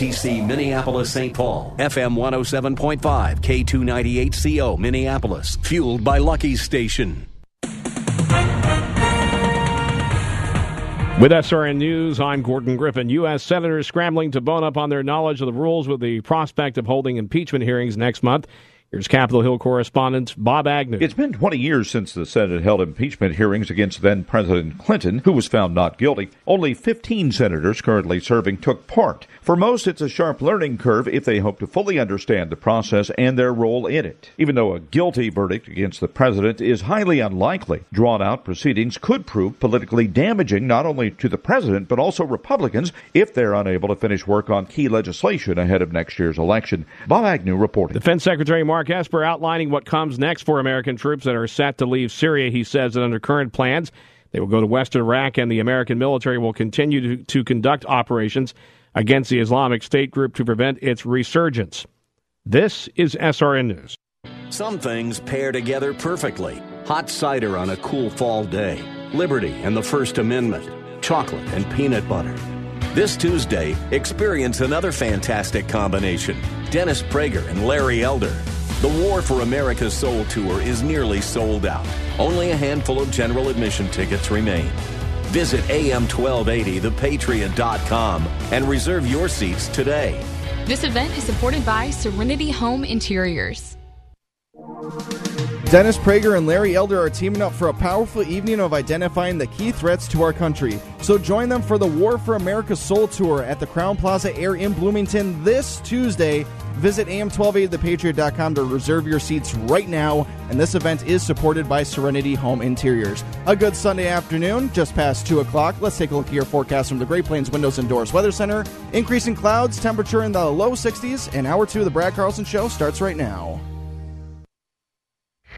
TC Minneapolis St. Paul, FM 107.5, K298CO Minneapolis, fueled by Lucky's Station. With SRN News, I'm Gordon Griffin. U.S. senators scrambling to bone up on their knowledge of the rules with the prospect of holding impeachment hearings next month. Here's Capitol Hill correspondent Bob Agnew. It's been 20 years since the Senate held impeachment hearings against then President Clinton, who was found not guilty. Only 15 senators currently serving took part. For most, it's a sharp learning curve if they hope to fully understand the process and their role in it. Even though a guilty verdict against the president is highly unlikely, drawn out proceedings could prove politically damaging not only to the president but also Republicans if they're unable to finish work on key legislation ahead of next year's election. Bob Agnew reporting. Defense Secretary Mark Mark Esper outlining what comes next for American troops that are set to leave Syria. He says that under current plans, they will go to western Iraq and the American military will continue to, to conduct operations against the Islamic State group to prevent its resurgence. This is SRN News. Some things pair together perfectly. Hot cider on a cool fall day, liberty and the First Amendment, chocolate and peanut butter. This Tuesday, experience another fantastic combination Dennis Prager and Larry Elder. The War for America's Soul Tour is nearly sold out. Only a handful of general admission tickets remain. Visit am1280thepatriot.com and reserve your seats today. This event is supported by Serenity Home Interiors. Dennis Prager and Larry Elder are teaming up for a powerful evening of identifying the key threats to our country. So join them for the War for America's Soul Tour at the Crowne Plaza Aire in Bloomington this Tuesday Visit am1280thepatriot.com to reserve your seats right now, and this event is supported by Serenity Home Interiors. A good Sunday afternoon, just past 2 o'clock. Let's take a look at your forecast from the Great Plains Windows and Doors Weather Center. Increasing clouds, temperature in the low 60s, and hour two of the Brad Carlson Show starts right now.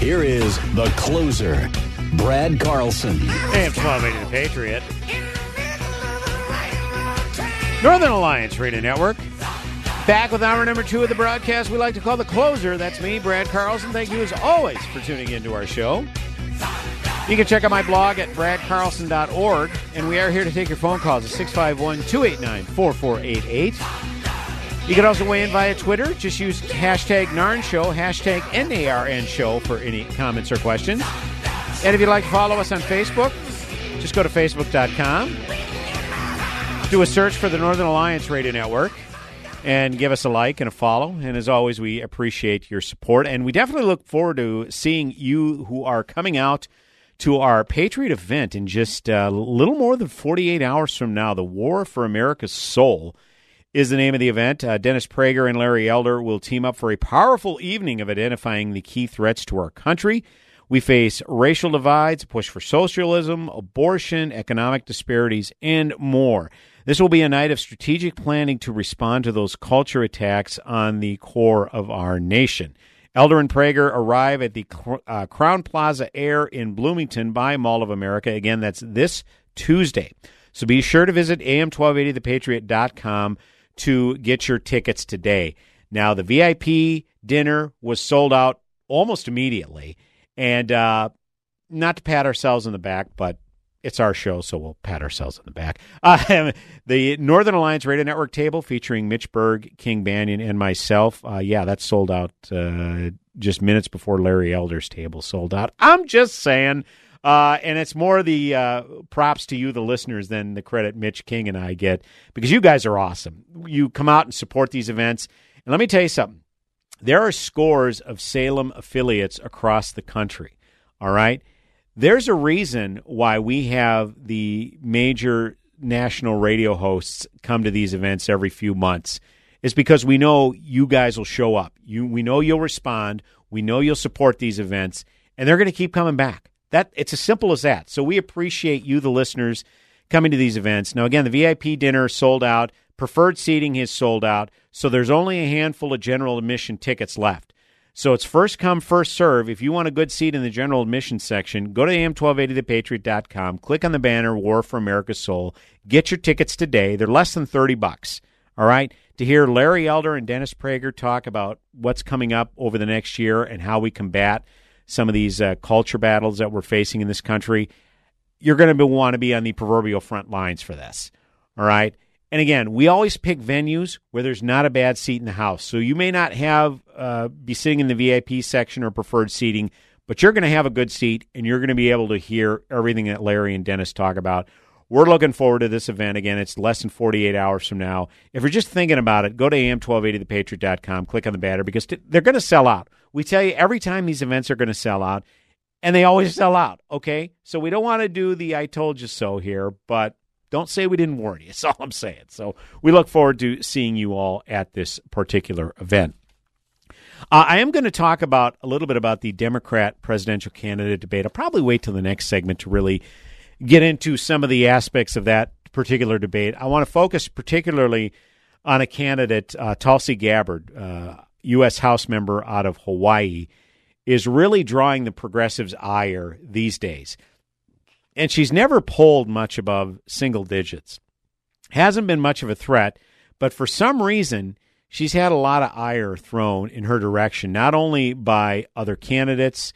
Here is the closer, Brad Carlson. 1280 The Patriot. Northern Alliance Radio Network. Back with hour number two of the broadcast we like to call the closer. That's me, Brad Carlson. Thank you as always for tuning into our show. You can check out my blog at bradcarlson.org, and we are here to take your phone calls at 651 289 4488. You can also weigh in via Twitter. Just use hashtag NARN Show, hashtag NARN Show for any comments or questions. And if you'd like to follow us on Facebook, just go to facebook.com, do a search for the Northern Alliance Radio Network and give us a like and a follow. And as always, we appreciate your support. And we definitely look forward to seeing you who are coming out to our Patriot event in just a little more than 48 hours from now. The War for America's Soul is the name of the event. Uh, Dennis Prager and Larry Elder will team up for a powerful evening of identifying the key threats to our country. We face racial divides, push for socialism, abortion, economic disparities, and more. This will be a night of strategic planning to respond to those culture attacks on the core of our nation. Elder and Prager arrive at the uh, Crowne Plaza Aire in Bloomington by Mall of America. Again, that's this Tuesday. So be sure to visit am1280thepatriot.com to get your tickets today. Now, the VIP dinner was sold out almost immediately. And uh, not to pat ourselves on the back, but it's our show, so we'll pat ourselves on the back. Uh, the Northern Alliance Radio Network table featuring Mitch Berg, King Banaian, and myself. Uh, yeah, that sold out uh, just minutes before Larry Elder's table sold out. I'm just saying. Uh, and it's more the uh, props to you, the listeners, than the credit Mitch King and I get because you guys are awesome. You come out and support these events. And let me tell you something there are scores of Salem affiliates across the country. All right. There's a reason why we have the major national radio hosts come to these events every few months. Is because we know you guys will show up. You we know you'll respond. We know you'll support these events and they're going to keep coming back. That it's as simple as that. So we appreciate you the listeners coming to these events. Now, again, the VIP dinner sold out, preferred seating is sold out, so there's only a handful of general admission tickets left. So it's first come, first serve. If you want a good seat in the general admission section, go to am1280thepatriot.com, click on the banner War for America's Soul, get your tickets today. They're less than 30 bucks. All right? To hear Larry Elder and Dennis Prager talk about what's coming up over the next year and how we combat some of these uh, culture battles that we're facing in this country, you're going to want to be on the proverbial front lines for this. All right? And again, we always pick venues where there's not a bad seat in the house. So you may not have uh, be sitting in the VIP section or preferred seating, but you're going to have a good seat and you're going to be able to hear everything that Larry and Dennis talk about. We're looking forward to this event again. It's less than 48 hours from now. If you're just thinking about it, go to am1280thepatriot.com, click on the banner because t- they're going to sell out. We tell you every time these events are going to sell out, and they always sell out. Okay, so we don't want to do the "I told you so" here, but don't say we didn't warn you. That's all I'm saying. So we look forward to seeing you all at this particular event. Uh, I am going to talk about a little bit about the Democrat presidential candidate debate. I'll probably wait till the next segment to really get into some of the aspects of that particular debate. I want to focus particularly on a candidate, uh, Tulsi Gabbard, uh, U.S. House member out of Hawaii, is really drawing the progressives' ire these days and she's never polled much above single digits. Hasn't been much of a threat, but for some reason, she's had a lot of ire thrown in her direction, not only by other candidates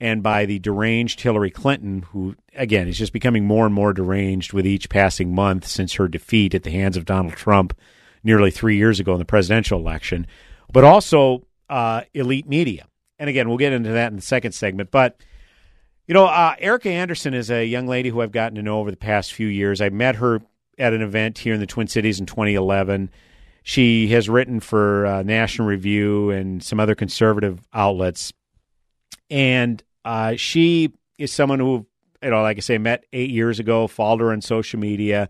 and by the deranged Hillary Clinton, who, again, is just becoming more and more deranged with each passing month since her defeat at the hands of Donald Trump nearly three years ago in the presidential election, but also uh, elite media. And again, we'll get into that in the second segment. But you know, uh, Erica Anderson is a young lady who I've gotten to know over the past few years. I met her at an event here in the Twin Cities in 2011. She has written for uh, National Review and some other conservative outlets, and uh, she is someone who, you know, like I say, met eight years ago, followed her on social media,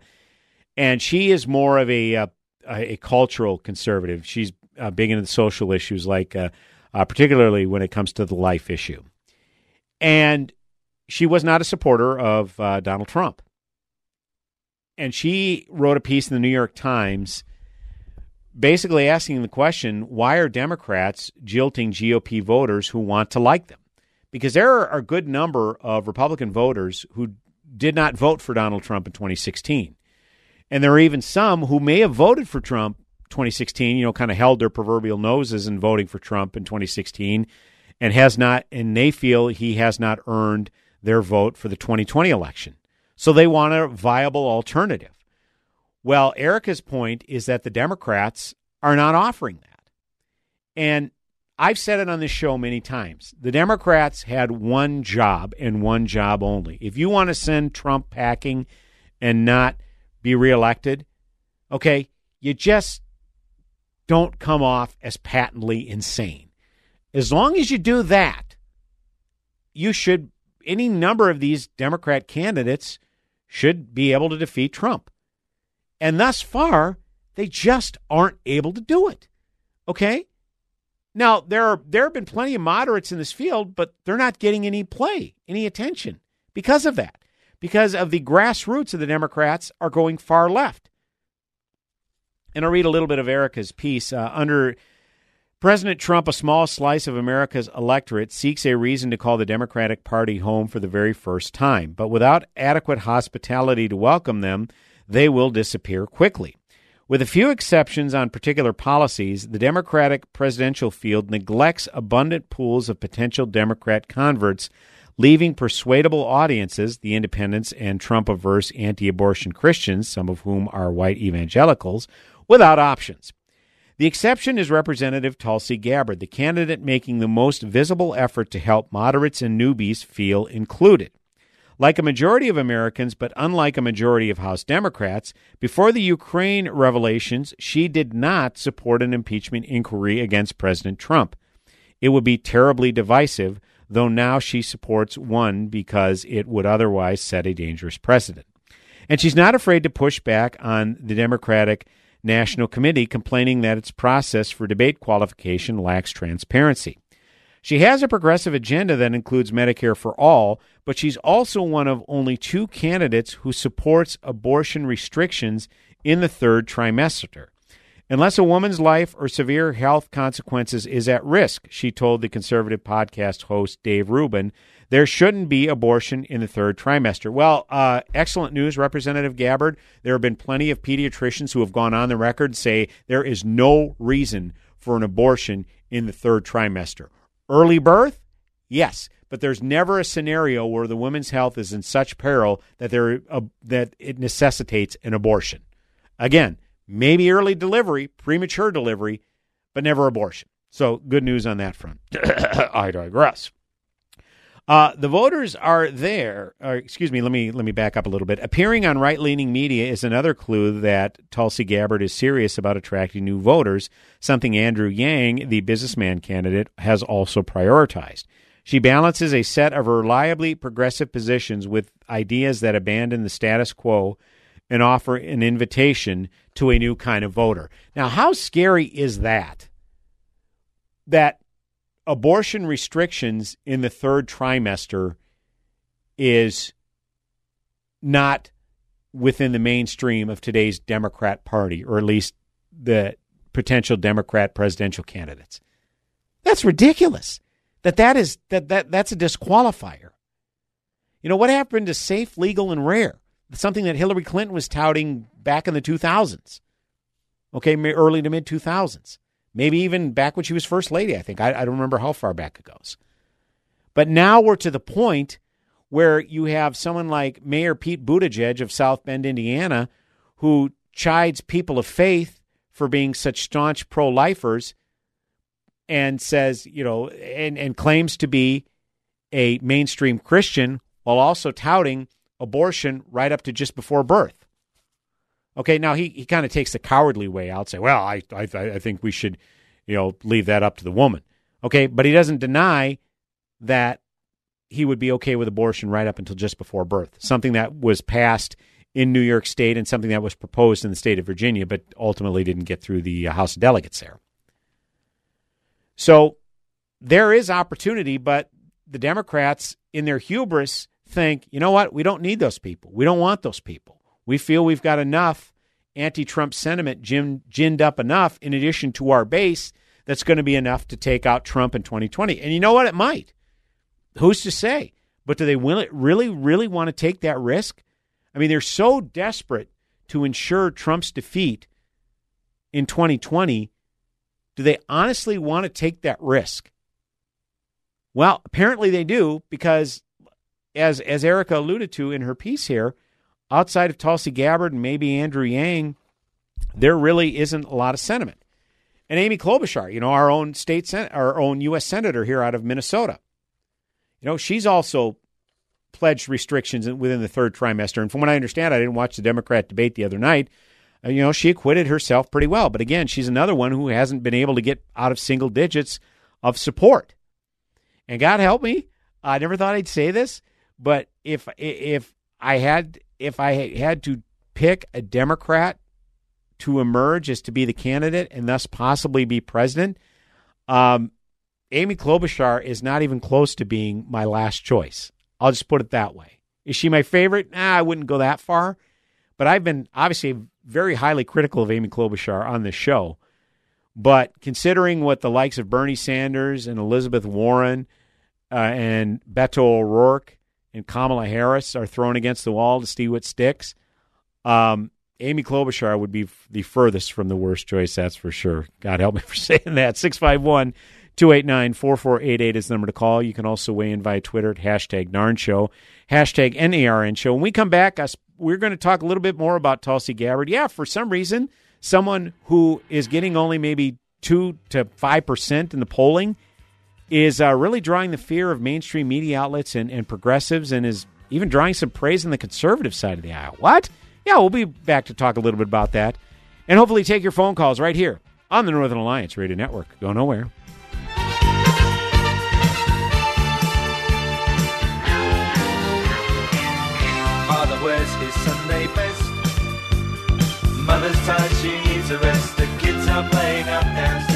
and she is more of a a, a cultural conservative. She's uh, big into the social issues, like uh, uh, particularly when it comes to the life issue, and she was not a supporter of uh, Donald Trump. And she wrote a piece in the New York Times basically asking the question why are Democrats jilting GOP voters who want to like them? Because there are a good number of Republican voters who did not vote for Donald Trump in 2016. And there are even some who may have voted for Trump 2016, you know, kind of held their proverbial noses in voting for Trump in 2016 and has not and they feel he has not earned their vote for the 2020 election. So they want a viable alternative. Well, Erica's point is that the Democrats are not offering that. And I've said it on this show many times. The Democrats had one job and one job only. If you want to send Trump packing and not be reelected, okay, you just don't come off as patently insane. As long as you do that, you should any number of these Democrat candidates should be able to defeat Trump. And thus far, they just aren't able to do it. Okay? Now, there are there have been plenty of moderates in this field, but they're not getting any play, any attention because of that. Because of the grassroots of the Democrats are going far left. And I'll read a little bit of Erica's piece. Uh, under President Trump, a small slice of America's electorate, seeks a reason to call the Democratic Party home for the very first time. But without adequate hospitality to welcome them, they will disappear quickly. With a few exceptions on particular policies, the Democratic presidential field neglects abundant pools of potential Democrat converts, leaving persuadable audiences, the independents and Trump averse anti abortion Christians, some of whom are white evangelicals, without options. The exception is Representative Tulsi Gabbard, the candidate making the most visible effort to help moderates and newbies feel included. Like a majority of Americans, but unlike a majority of House Democrats, before the Ukraine revelations, she did not support an impeachment inquiry against President Trump. It would be terribly divisive, though now she supports one because it would otherwise set a dangerous precedent. And she's not afraid to push back on the Democratic National Committee complaining that its process for debate qualification lacks transparency. She has a progressive agenda that includes Medicare for all, but she's also one of only two candidates who supports abortion restrictions in the third trimester. Unless a woman's life or severe health consequences is at risk, she told the conservative podcast host Dave Rubin, there shouldn't be abortion in the third trimester. Well, uh, excellent news, Representative Gabbard. There have been plenty of pediatricians who have gone on the record say there is no reason for an abortion in the third trimester. Early birth? Yes, but there's never a scenario where the woman's health is in such peril that there uh, that it necessitates an abortion. Again, maybe early delivery, premature delivery, but never abortion. So good news on that front. I digress. Uh, the voters are there. Or, excuse me. Let me let me back up a little bit. Appearing on right leaning media is another clue that Tulsi Gabbard is serious about attracting new voters. Something Andrew Yang, the businessman candidate, has also prioritized. She balances a set of reliably progressive positions with ideas that abandon the status quo and offer an invitation to a new kind of voter. Now, how scary is that? That abortion restrictions in the third trimester is not within the mainstream of today's Democrat Party, or at least the potential Democrat presidential candidates. That's ridiculous. That that is that that that's a disqualifier. You know what happened to safe, legal, and rare? Something that Hillary Clinton was touting back in the 2000s. Okay, early to mid 2000s maybe even back when she was first lady, I think. I, I don't remember how far back it goes. But now we're to the point where you have someone like Mayor Pete Buttigieg of South Bend, Indiana, who chides people of faith for being such staunch pro lifers and says, you know, and, and claims to be a mainstream Christian while also touting abortion right up to just before birth. Okay, now he, he kind of takes the cowardly way out, say, well, I, I I think we should, you know, leave that up to the woman. Okay, but he doesn't deny that he would be okay with abortion right up until just before birth, something that was passed in New York State and something that was proposed in the state of Virginia, but ultimately didn't get through the uh, House of Delegates there. So there is opportunity, but the Democrats, in their hubris, think, you know what? We don't need those people. We don't want those people. We feel we've got enough anti Trump sentiment gin, ginned up enough in addition to our base that's going to be enough to take out Trump in 2020. And you know what? It might. Who's to say? But do they really, really want to take that risk? I mean, they're so desperate to ensure Trump's defeat in 2020. Do they honestly want to take that risk? Well, apparently they do because, as as Erica alluded to in her piece here, outside of Tulsi Gabbard and maybe Andrew Yang, there really isn't a lot of sentiment. And Amy Klobuchar, you know, our own state, sen- our own U.S. senator here out of Minnesota, you know, she's also pledged restrictions within the third trimester. And from what I understand, I didn't watch the Democrat debate the other night. Uh, you know, she acquitted herself pretty well. But again, she's another one who hasn't been able to get out of single digits of support. And God help me, I never thought I'd say this, but if if I had if I had to pick a Democrat to emerge as to be the candidate and thus possibly be president, um, Amy Klobuchar is not even close to being my last choice. I'll just put it that way. Is she my favorite? Nah, I wouldn't go that far. But I've been obviously very highly critical of Amy Klobuchar on this show. But considering what the likes of Bernie Sanders and Elizabeth Warren uh, and Beto O'Rourke and Kamala Harris are thrown against the wall to see what sticks, um, Amy Klobuchar would be the furthest from the worst choice, that's for sure. God help me for saying that. 651 289 4488 is the number to call. You can also weigh in via Twitter at hashtag NARN Show, hashtag NARN Show. When we come back, we're going to talk a little bit more about Tulsi Gabbard. Yeah, for some reason, someone who is getting only maybe 2 to 5% in the polling is uh, really drawing the fear of mainstream media outlets and, and progressives and is even drawing some praise on the conservative side of the aisle. What? Yeah, we'll be back to talk a little bit about that. And hopefully take your phone calls right here on the Northern Alliance Radio Network. Go nowhere. Father wears his Sunday best. Mother's tired, she needs a rest. The kids are playing up downstairs.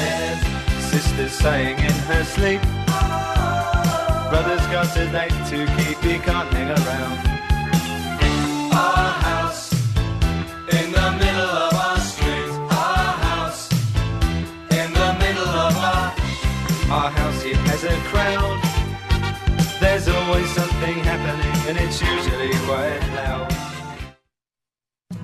Sister's in her sleep. brother's got a date to keep, he can't hang around. Our house in the middle of our street. Our house in the middle of our our house. It has a crowd. There's always something happening, and it's usually.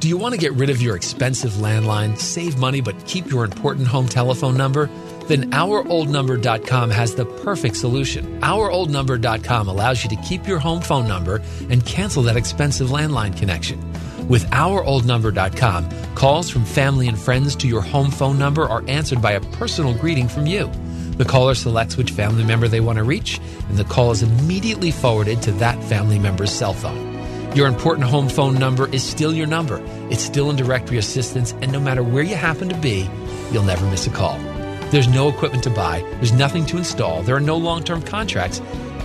Do you want to get rid of your expensive landline, save money, but keep your important home telephone number? Then OurOldNumber.com has the perfect solution. OurOldNumber.com allows you to keep your home phone number and cancel that expensive landline connection. With OurOldNumber.com, calls from family and friends to your home phone number are answered by a personal greeting from you. The caller selects which family member they want to reach, and the call is immediately forwarded to that family member's cell phone. Your important home phone number is still your number. It's still in directory assistance, and no matter where you happen to be, you'll never miss a call. There's no equipment to buy, there's nothing to install, there are no long term contracts,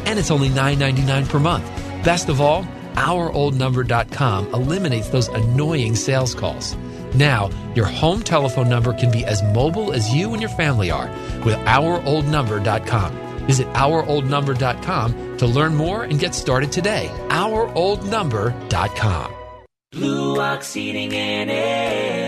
and it's only $9.99 per month. Best of all, OurOldNumber.com eliminates those annoying sales calls. Now, your home telephone number can be as mobile as you and your family are with OurOldNumber.com. Visit OurOldNumber.com to learn more and get started today. OurOldNumber.com. Blue Ox Heating and Air.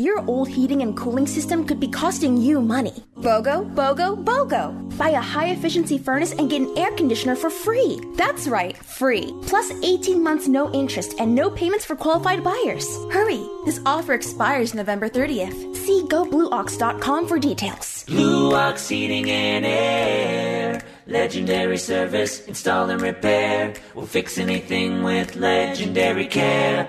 Your old heating and cooling system could be costing you money. BOGO, BOGO, BOGO. Buy a high efficiency furnace and get an air conditioner for free. That's right, free. Plus 18 months no interest and no payments for qualified buyers. Hurry, this offer expires November 30th. See goblueox.com for details. Blue Ox Heating and Air. Legendary service, install and repair. We'll fix anything with legendary care.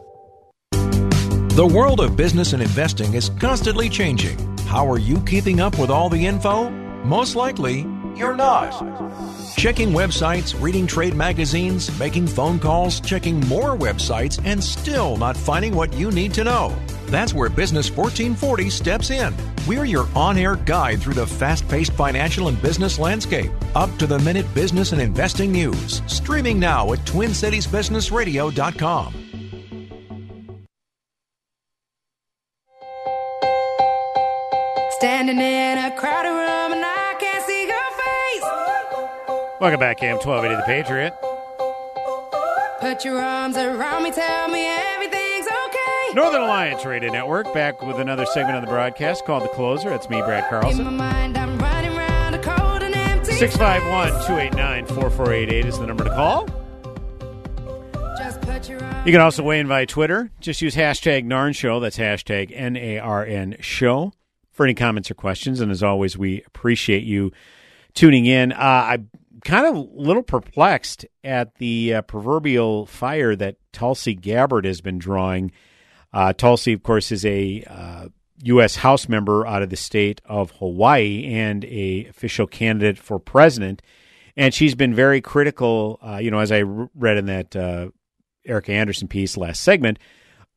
The world of business and investing is constantly changing. How are you keeping up with all the info? Most likely, you're not. Checking websites, reading trade magazines, making phone calls, checking more websites, and still not finding what you need to know. That's where Business 1440 steps in. We're your on air guide through the fast paced financial and business landscape. Up to the minute business and investing news. Streaming now at TwinCitiesBusinessRadio.com. Standing in a crowded room and I can't see your face. Welcome back, AM 1280 The Patriot. Put your arms around me, tell me everything's okay. Northern Alliance Radio Network back with another segment on the broadcast called The Closer. That's me, Brad In my Carlson. mind, I'm running around a cold and empty. 651 289 4488 is the number to call. Just put your arms You can also weigh in via Twitter. Just use hashtag NARN Show. That's hashtag N A R N Show for any comments or questions. And as always, we appreciate you tuning in. Uh, I'm kind of a little perplexed at the uh, proverbial fire that Tulsi Gabbard has been drawing. Uh, Tulsi, of course, is a uh, U.S. House member out of the state of Hawaii and a official candidate for president. And she's been very critical, uh, you know, as I read in that uh, Erica Anderson piece last segment,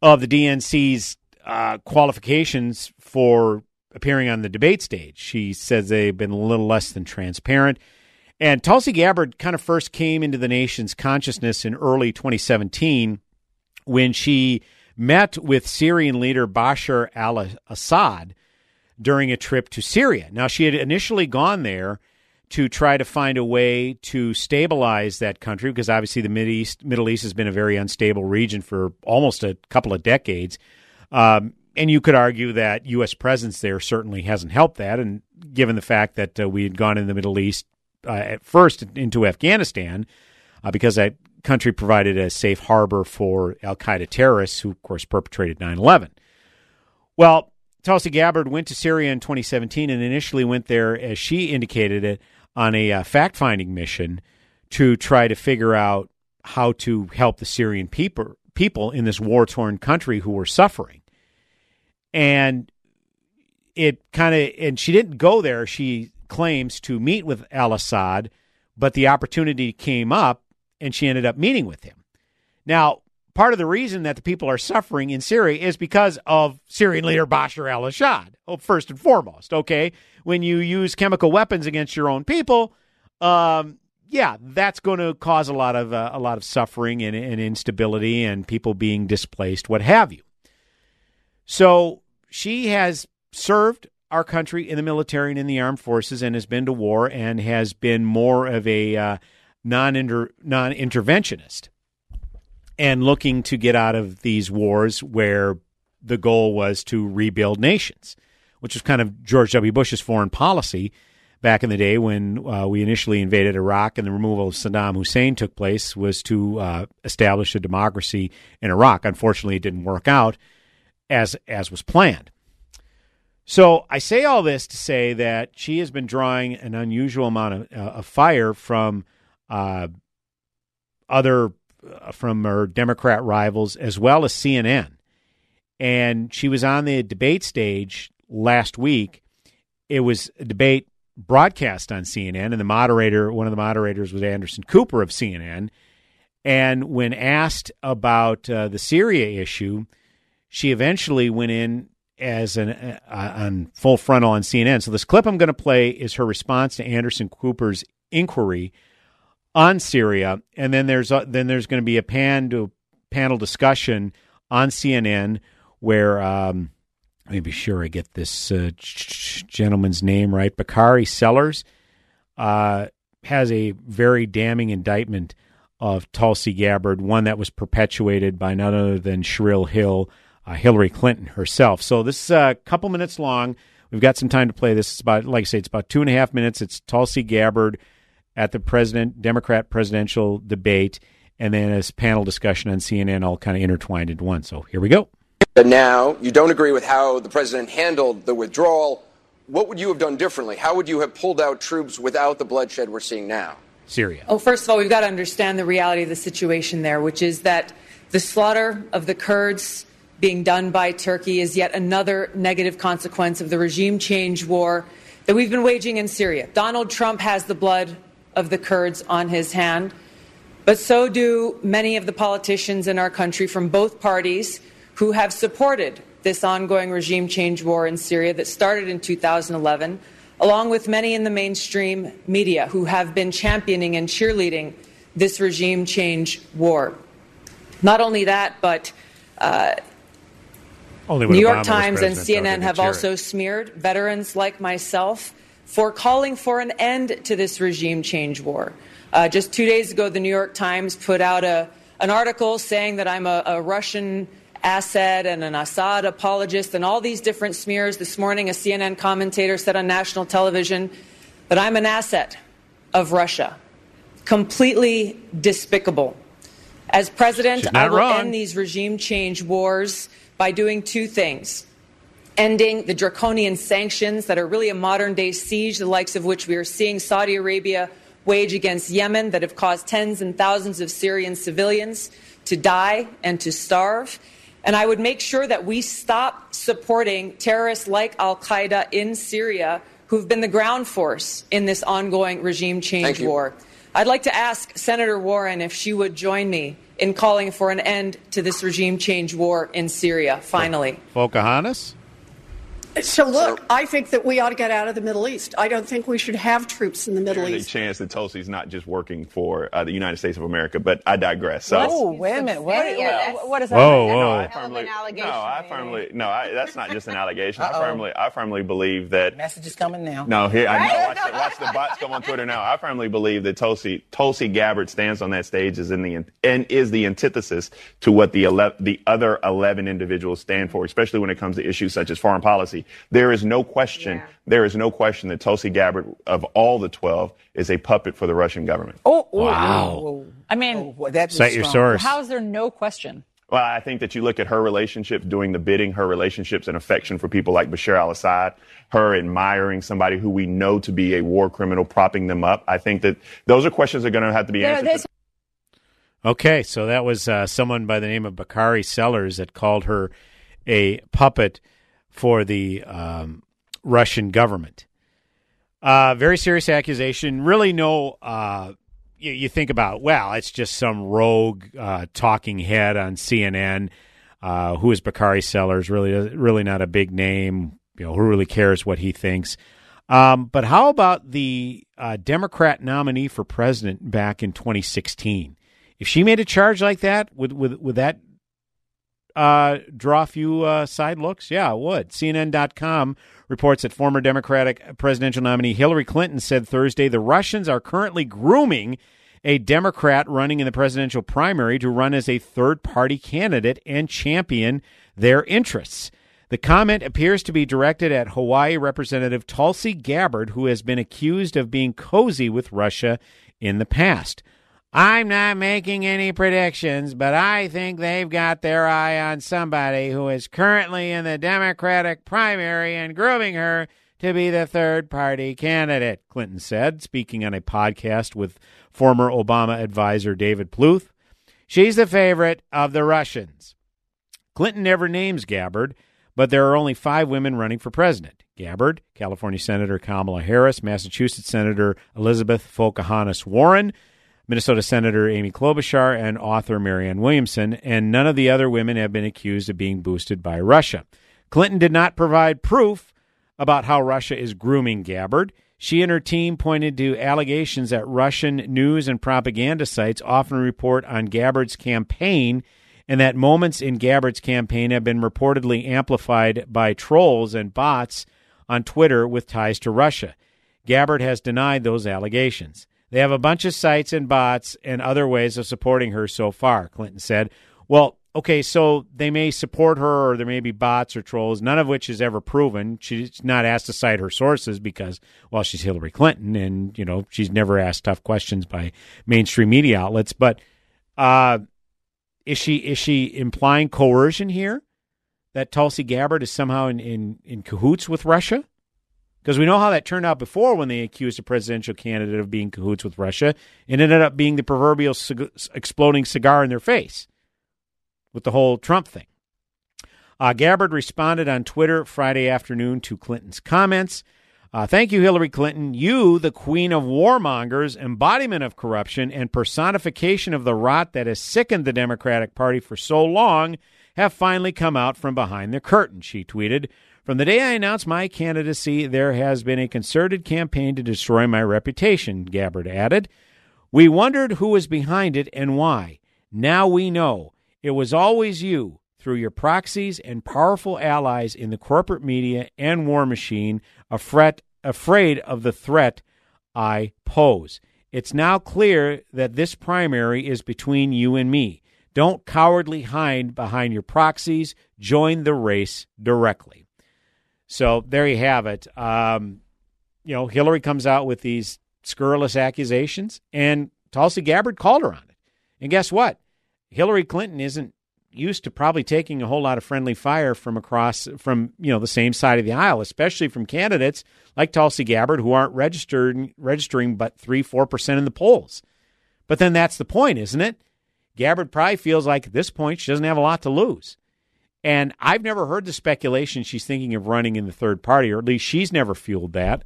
of the DNC's uh, qualifications for appearing on the debate stage. She says they've been a little less than transparent. And Tulsi Gabbard kind of first came into the nation's consciousness in early 2017 when she met with Syrian leader Bashar al Assad during a trip to Syria. Now, she had initially gone there to try to find a way to stabilize that country because obviously the Middle East, Middle East has been a very unstable region for almost a couple of decades. Um, and you could argue that U.S. presence there certainly hasn't helped that. And given the fact that uh, we had gone in the Middle East uh, at first into Afghanistan uh, because that country provided a safe harbor for Al Qaeda terrorists who, of course, perpetrated 9 11. Well, Tulsi Gabbard went to Syria in 2017 and initially went there, as she indicated it, on a uh, fact finding mission to try to figure out how to help the Syrian people people in this war torn country who were suffering. And it kind of, and she didn't go there, she claims, to meet with al Assad, but the opportunity came up and she ended up meeting with him. Now, part of the reason that the people are suffering in Syria is because of Syrian leader Bashar al Assad, first and foremost. Okay. When you use chemical weapons against your own people, um, yeah, that's going to cause a lot of uh, a lot of suffering and, and instability and people being displaced, what have you. So she has served our country in the military and in the armed forces and has been to war and has been more of a uh, non interventionist and looking to get out of these wars where the goal was to rebuild nations, which was kind of George W. Bush's foreign policy back in the day when uh, we initially invaded Iraq and the removal of Saddam Hussein took place was to uh, establish a democracy in Iraq. Unfortunately, it didn't work out as as was planned. So I say all this to say that she has been drawing an unusual amount of, uh, of fire from uh, other uh, from her Democrat rivals as well as CNN, and she was on the debate stage last week. It was a debate broadcast on CNN, and the moderator, one of the moderators, was Anderson Cooper of CNN. And when asked about uh, the Syria issue, she eventually went in as an uh, on full frontal on CNN. So this clip I'm going to play is her response to Anderson Cooper's inquiry on Syria, and then there's a, then there's going to be a pan to panel discussion on CNN where um, let me be sure I get this uh, gentleman's name right. Bakari Sellers uh, has a very damning indictment of Tulsi Gabbard, one that was perpetuated by none other than Sherrill Hill, uh, Uh, Hillary Clinton herself. So this is a couple minutes long. We've got some time to play this. It's about, like I say, it's about two and a half minutes. It's Tulsi Gabbard at the president Democrat presidential debate, and then a panel discussion on CNN, all kind of intertwined into one. So here we go. But now you don't agree with how the president handled the withdrawal. What would you have done differently? How would you have pulled out troops without the bloodshed we're seeing now? Syria. Oh, first of all, we've got to understand the reality of the situation there, which is that the slaughter of the Kurds being done by Turkey is yet another negative consequence of the regime change war that we've been waging in Syria. Donald Trump has the blood of the Kurds on his hand, but so do many of the politicians in our country from both parties who have supported this ongoing regime change war in Syria that started in 2011, along with many in the mainstream media who have been championing and cheerleading this regime change war. Not only that, but uh, New York Times and CNN have also smeared veterans like myself for calling for an end to this regime change war. Uh, just two days ago, the New York Times put out a, an article saying that I'm a, a Russian asset and an Assad apologist and all these different smears. This morning, a CNN commentator said on national television that I'm an asset of Russia. Completely despicable. As president, I will wrong. end these regime change wars by doing two things ending the draconian sanctions that are really a modern day siege, the likes of which we are seeing Saudi Arabia wage against Yemen, that have caused tens and thousands of Syrian civilians to die and to starve. And I would make sure that we stop supporting terrorists like Al Qaeda in Syria, who've been the ground force in this ongoing regime change Thank you. war. I'd like to ask Senator Warren if she would join me in calling for an end to this regime change war in Syria, finally. Pocahontas? So look, I think that we ought to get out of the Middle East. I don't think we should have troops in the Middle East. There's East. a chance that Tulsi's not just working for uh, the United States of America, but I digress. So, Oh, wait a minute. What, what, what is that? Whoa, No, whoa. I firmly, no, I firmly, no, I, that's not just an allegation. I firmly, I firmly believe that. Message is coming now. No, here I know. Watch the, watch the bots come on Twitter now. I firmly believe that Tulsi Tulsi Gabbard stands on that stage is in the and is the antithesis to what the ele- the other eleven individuals stand for, especially when it comes to issues such as foreign policy. Party. There is no question. There is no question that Tulsi Gabbard, of all the 12, is a puppet for the Russian government. Oh, oh, Wow. oh, oh. I mean, that's Cite your strong. source. How is there no question? Well, I think that you look at her relationships, doing the bidding, her relationships and affection for people like Bashar al Assad, her admiring somebody who we know to be a war criminal, propping them up. I think that those are questions that are going to have to be There- answered. there's- Okay, so that was uh, someone by the name of Bakari Sellers that called her a puppet for the um, Russian government. Uh, very serious accusation. Really, no. Uh, you, you think about well, it's just some rogue uh, talking head on CNN. Uh, who is Bakari Sellers? Really, really not a big name. You know, who really cares what he thinks? Um, but how about the uh, Democrat nominee for president back in 2016? If she made a charge like that, would would would that uh, draw a few uh, side looks? Yeah, it would. CNN.com reports that former Democratic presidential nominee Hillary Clinton said Thursday the Russians are currently grooming a Democrat running in the presidential primary to run as a third party candidate and champion their interests. The comment appears to be directed at Hawaii Representative Tulsi Gabbard, who has been accused of being cozy with Russia in the past. I'm not making any predictions, but I think they've got their eye on somebody who is currently in the Democratic primary and grooming her to be the third party candidate, Clinton said, speaking on a podcast with former Obama advisor David Plouffe. She's the favorite of the Russians. Clinton never names Gabbard, but there are only five women running for president. Gabbard, California Senator Kamala Harris, Massachusetts Senator Elizabeth Pocahontas Warren, Minnesota Senator Amy Klobuchar, and author Marianne Williamson, and none of the other women have been accused of being boosted by Russia. Clinton did not provide proof about how Russia is grooming Gabbard. She and her team pointed to allegations that Russian news and propaganda sites often report on Gabbard's campaign and that moments in Gabbard's campaign have been reportedly amplified by trolls and bots on Twitter with ties to Russia. Gabbard has denied those allegations. They have a bunch of sites and bots and other ways of supporting her so far, Clinton said. Well, okay, so they may support her or there may be bots or trolls, none of which is ever proven. She's not asked to cite her sources because, well, she's Hillary Clinton and, you know, she's never asked tough questions by mainstream media outlets. But uh, is she is she implying coercion here? That Tulsi Gabbard is somehow in, in, in cahoots with Russia? Because we know how that turned out before when they accused a presidential candidate of being cahoots with Russia. It ended up being the proverbial cig- exploding cigar in their face with the whole Trump thing. Uh, Gabbard responded on Twitter Friday afternoon to Clinton's comments. Uh, thank you, Hillary Clinton. You, the queen of warmongers, embodiment of corruption, and personification of the rot that has sickened the Democratic Party for so long, have finally come out from behind the curtain, she tweeted. From the day I announced my candidacy, there has been a concerted campaign to destroy my reputation, Gabbard added. We wondered who was behind it and why. Now we know. It was always you, through your proxies and powerful allies in the corporate media and war machine, afraid of the threat I pose. It's now clear that this primary is between you and me. Don't cowardly hide behind your proxies. Join the race directly. So there you have it. Um, you know, Hillary comes out with these scurrilous accusations, and Tulsi Gabbard called her on it. And guess what? Hillary Clinton isn't used to probably taking a whole lot of friendly fire from across from you know the same side of the aisle, especially from candidates like Tulsi Gabbard who aren't registered registering but three four percent in the polls. But then that's the point, isn't it? Gabbard probably feels like at this point she doesn't have a lot to lose. And I've never heard the speculation she's thinking of running in the third party, or at least she's never fueled that.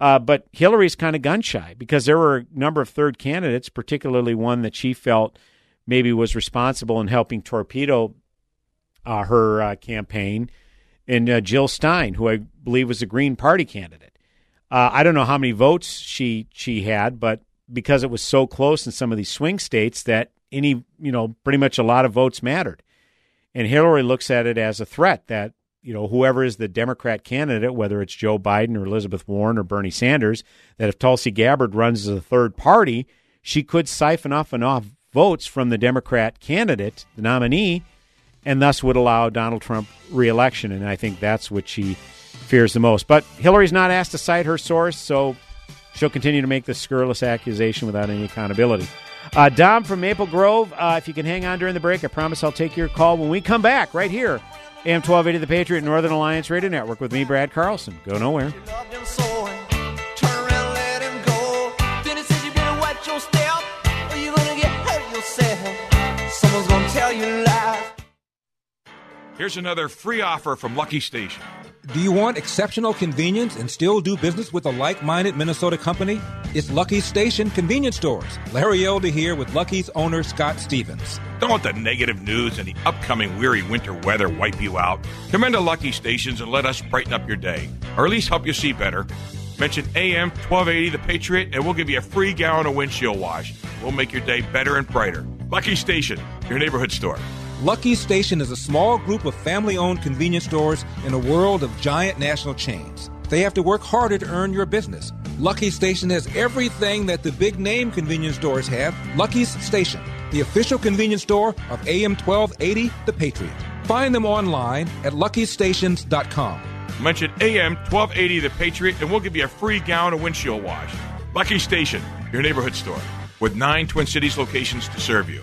Uh, but Hillary's kind of gun shy because there were a number of third candidates, particularly one that she felt maybe was responsible in helping torpedo uh, her uh, campaign, and uh, Jill Stein, who I believe was a Green Party candidate. Uh, I don't know how many votes she she had, but because it was so close in some of these swing states, that any you know pretty much a lot of votes mattered. And Hillary looks at it as a threat that you know whoever is the Democrat candidate, whether it's Joe Biden or Elizabeth Warren or Bernie Sanders, that if Tulsi Gabbard runs as a third party, she could siphon off enough votes from the Democrat candidate, the nominee, and thus would allow Donald Trump reelection. And I think that's what she fears the most. But Hillary's not asked to cite her source, so she'll continue to make this scurrilous accusation without any accountability. Uh, Dom from Maple Grove, uh, if you can hang on during the break, I promise I'll take your call when we come back right here. AM 1280 The Patriot Northern Alliance Radio Network with me, Brad Carlson. Go nowhere. Someone's gonna tell you lies. Here's another free offer from Lucky Station. Do you want exceptional convenience and still do business with a like minded Minnesota company? It's Lucky's Station Convenience Stores. Larry Elder here with Lucky's owner, Scott Stevens. Don't let the negative news and the upcoming weary winter weather wipe you out. Come into Lucky Stations and let us brighten up your day, or at least help you see better. Mention AM 1280 The Patriot, and we'll give you a free gallon of windshield wash. We'll make your day better and brighter. Lucky Station, your neighborhood store. Lucky Station is a small group of family owned convenience stores in a world of giant national chains. They have to work harder to earn your business. Lucky Station has everything that the big name convenience stores have. Lucky's Station, the official convenience store of AM 1280 The Patriot. Find them online at luckystations.com. Mention AM 1280 The Patriot, and we'll give you a free gallon of windshield wash. Lucky Station, your neighborhood store, with nine Twin Cities locations to serve you.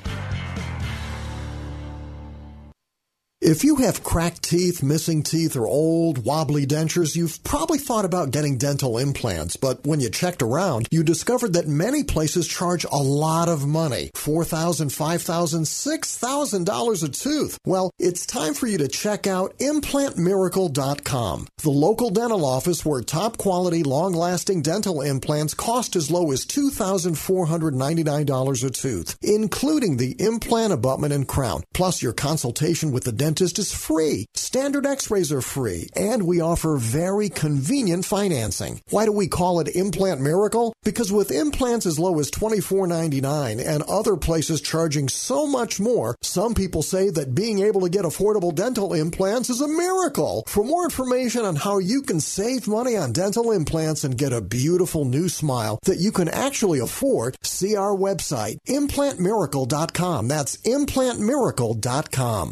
If you have cracked teeth, missing teeth, or old, wobbly dentures, you've probably thought about getting dental implants, but when you checked around, you discovered that many places charge a lot of money $4,000, $5,000, $6,000 a tooth. Well, it's time for you to check out ImplantMiracle.com, the local dental office where top quality, long lasting dental implants cost as low as $2,499 a tooth, including the implant abutment and crown. Plus, your consultation with the dentist is free. Standard x-rays are free. And we offer very convenient financing. Why do we call it Implant Miracle? Because with implants as low as $24.99 and other places charging so much more, some people say that being able to get affordable dental implants is a miracle. For more information on how you can save money on dental implants and get a beautiful new smile that you can actually afford, see our website, implantmiracle.com. That's implantmiracle.com.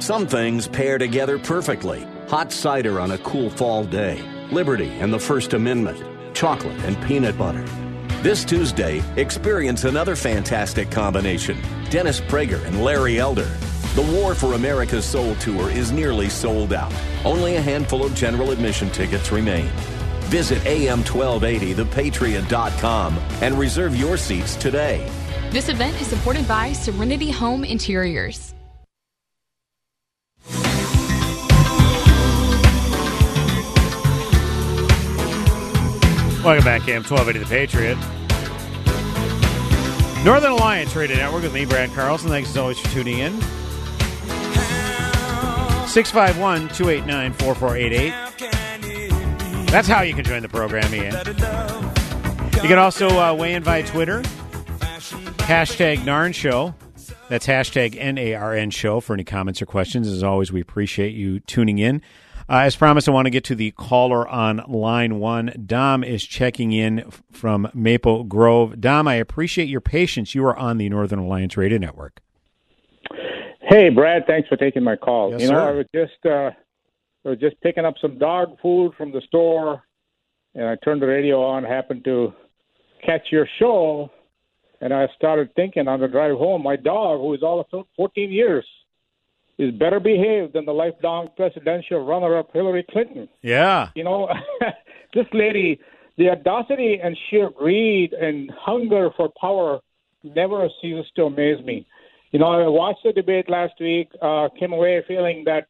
Some things pair together perfectly. Hot cider on a cool fall day, liberty and the First Amendment, chocolate and peanut butter. This Tuesday, experience another fantastic combination Dennis Prager and Larry Elder. The War for America's Soul Tour is nearly sold out. Only a handful of general admission tickets remain. Visit am1280thepatriot.com and reserve your seats today. This event is supported by Serenity Home Interiors. Welcome back, AM 1280 The Patriot. Northern Alliance Radio Network with me, Brad Carlson. Thanks as always for tuning in. 651 289 4488. That's how you can join the program, Ian. You can also uh, weigh in via Twitter. Hashtag NARN Show. That's hashtag N A R N Show for any comments or questions. As always, we appreciate you tuning in. Uh, as promised, I want to get to the caller on line one. Dom is checking in from Maple Grove. Dom, I appreciate your patience. You are on the Northern Alliance Radio Network. Hey, Brad, thanks for taking my call. Yes, you know, sir. I was just uh, I was just picking up some dog food from the store, and I turned the radio on. Happened to catch your show, and I started thinking on the drive home. My dog, who is also 14 years, is better behaved than the lifelong presidential runner-up Hillary Clinton. Yeah. You know, this lady, the audacity and sheer greed and hunger for power never ceases to amaze me. You know, I watched the debate last week, uh, came away feeling that,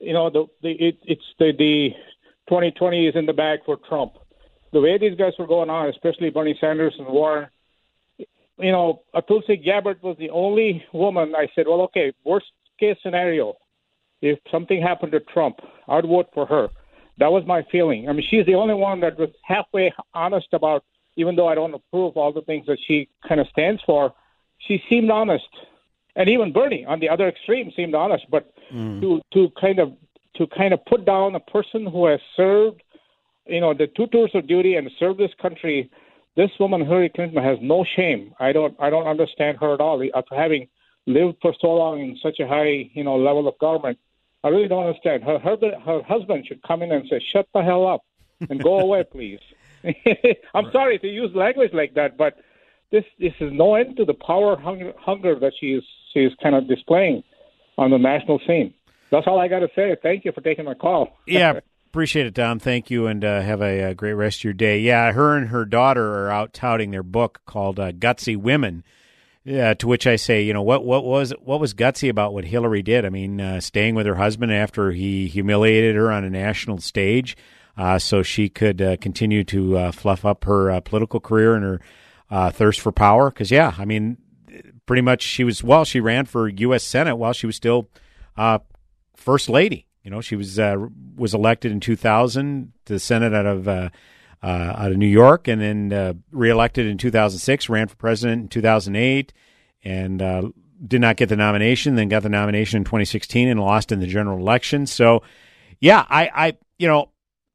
you know, the, the it, it's the, the 2020 is in the bag for Trump. The way these guys were going on, especially Bernie Sanders and Warren, you know, Tulsi Gabbard was the only woman I said, well, okay, worst case scenario, if something happened to Trump, I'd vote for her. That was my feeling. I mean, she's the only one that was halfway honest about, even though I don't approve all the things that she kind of stands for. She seemed honest, and even Bernie on the other extreme seemed honest. But mm. to to kind of to kind of put down a person who has served, you know, the two tours of duty and served this country. This woman, Hillary Clinton, has no shame. I don't I don't understand her at all. After having lived for so long in such a high, you know, level of government, I really don't understand. Her her her husband should come in and say, "Shut the hell up and go away, please." I'm sorry to use language like that, but this this is no end to the power hunger, hunger that she is kind of displaying on the national scene. That's all I got to say. Thank you for taking my call. yeah, appreciate it, Tom. Thank you, and uh, have a, uh great rest of your day. Yeah, her and her daughter are out touting their book called uh, "Gutsy Women." Yeah, to which I say, you know, what what was what was gutsy about what Hillary did? I mean, uh, staying with her husband after he humiliated her on a national stage, uh, so she could uh, continue to uh, fluff up her uh, political career and her uh, thirst for power. Because yeah, I mean, pretty much she was well, she ran for U.S. Senate while she was still first lady. You know, she was was elected in 2000 to the Senate out of out of New York, and then uh, reelected in 2006. Ran for president in 2008, and uh, did not get the nomination. Then got the nomination in 2016 and lost in the general election. So, yeah, I, I you know,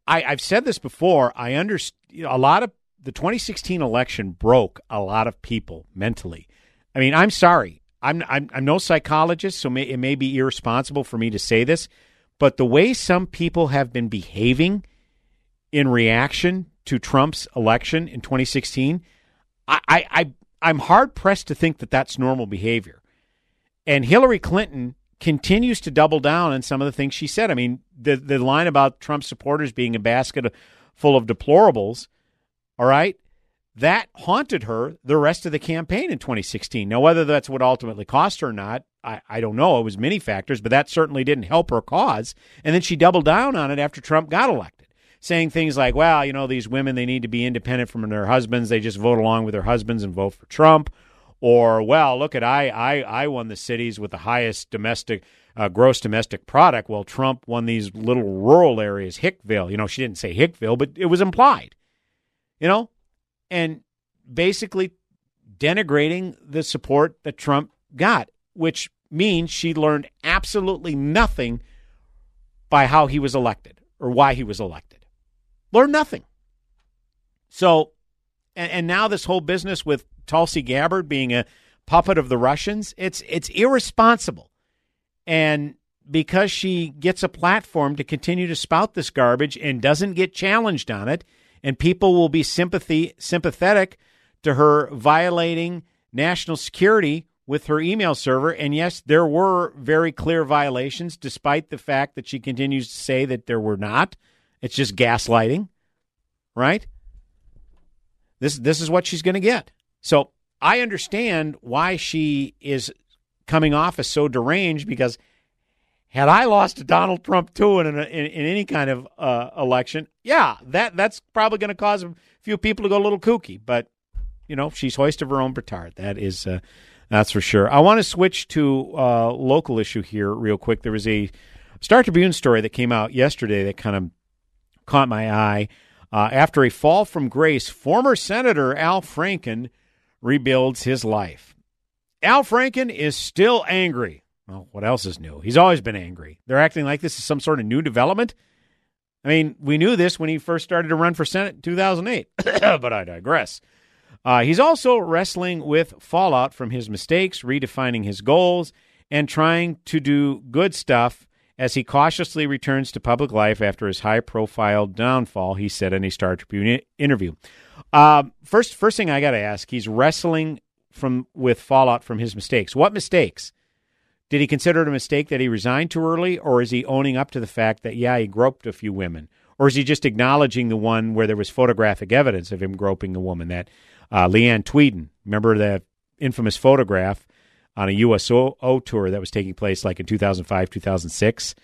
I, I've said this before. I understand you know, a lot of the 2016 election broke a lot of people mentally. I mean, I'm sorry. I'm I'm, I'm no psychologist, so may, it may be irresponsible for me to say this, but the way some people have been behaving in reaction to Trump's election in 2016, I, I, I I'm hard pressed to think that that's normal behavior. And Hillary Clinton continues to double down on some of the things she said. I mean, the the line about Trump supporters being a basket full of deplorables, all right, that haunted her the rest of the campaign in 2016. Now, whether that's what ultimately cost her or not, I, I don't know. It was many factors, but that certainly didn't help her cause. And then she doubled down on it after Trump got elected, saying things like, well, you know, these women, they need to be independent from their husbands. They just vote along with their husbands and vote for Trump. Or, well, look at I, I, I won the cities with the highest domestic uh, gross domestic product. Well, Trump won these little rural areas, Hickville. You know, she didn't say Hickville, but it was implied. You know, and basically denigrating the support that Trump got, which means she learned absolutely nothing by how he was elected or why he was elected. Learned nothing. So, and, and now this whole business with Tulsi Gabbard being a puppet of the Russians, it's it's irresponsible. And because she gets a platform to continue to spout this garbage and doesn't get challenged on it, and people will be sympathy sympathetic to her violating national security with her email server. And yes, there were very clear violations, despite the fact that she continues to say that there were not. It's just gaslighting, right? This this is what she's going to get. So I understand why she is coming off as so deranged because had I lost to Donald Trump too in, in, in any kind of uh, election, yeah, that that's probably going to cause a few people to go a little kooky. But you know, she's hoist of her own petard. That is, uh, that's for sure. I want to switch to uh, local issue here real quick. There was a Star Tribune story that came out yesterday that kind of caught my eye. Uh, after a fall from grace, former Senator Al Franken rebuilds his life. Al Franken is still angry well, what else is new? He's always been angry. They're acting like this is some sort of new development. I mean, we knew this when he first started to run for Senate in 2008, but I digress. Uh, he's also wrestling with fallout from his mistakes, redefining his goals, and trying to do good stuff as he cautiously returns to public life after his high profile downfall, he said in a Star Tribune interview. Uh, first, first thing I got to ask, he's wrestling from with fallout from his mistakes. What mistakes? Did he consider it a mistake that he resigned too early, or is he owning up to the fact that, yeah, he groped a few women? Or is he just acknowledging the one where there was photographic evidence of him groping a woman, that uh, Leeann Tweeden? Remember that infamous photograph on a USO tour that was taking place like in 2005, 2006?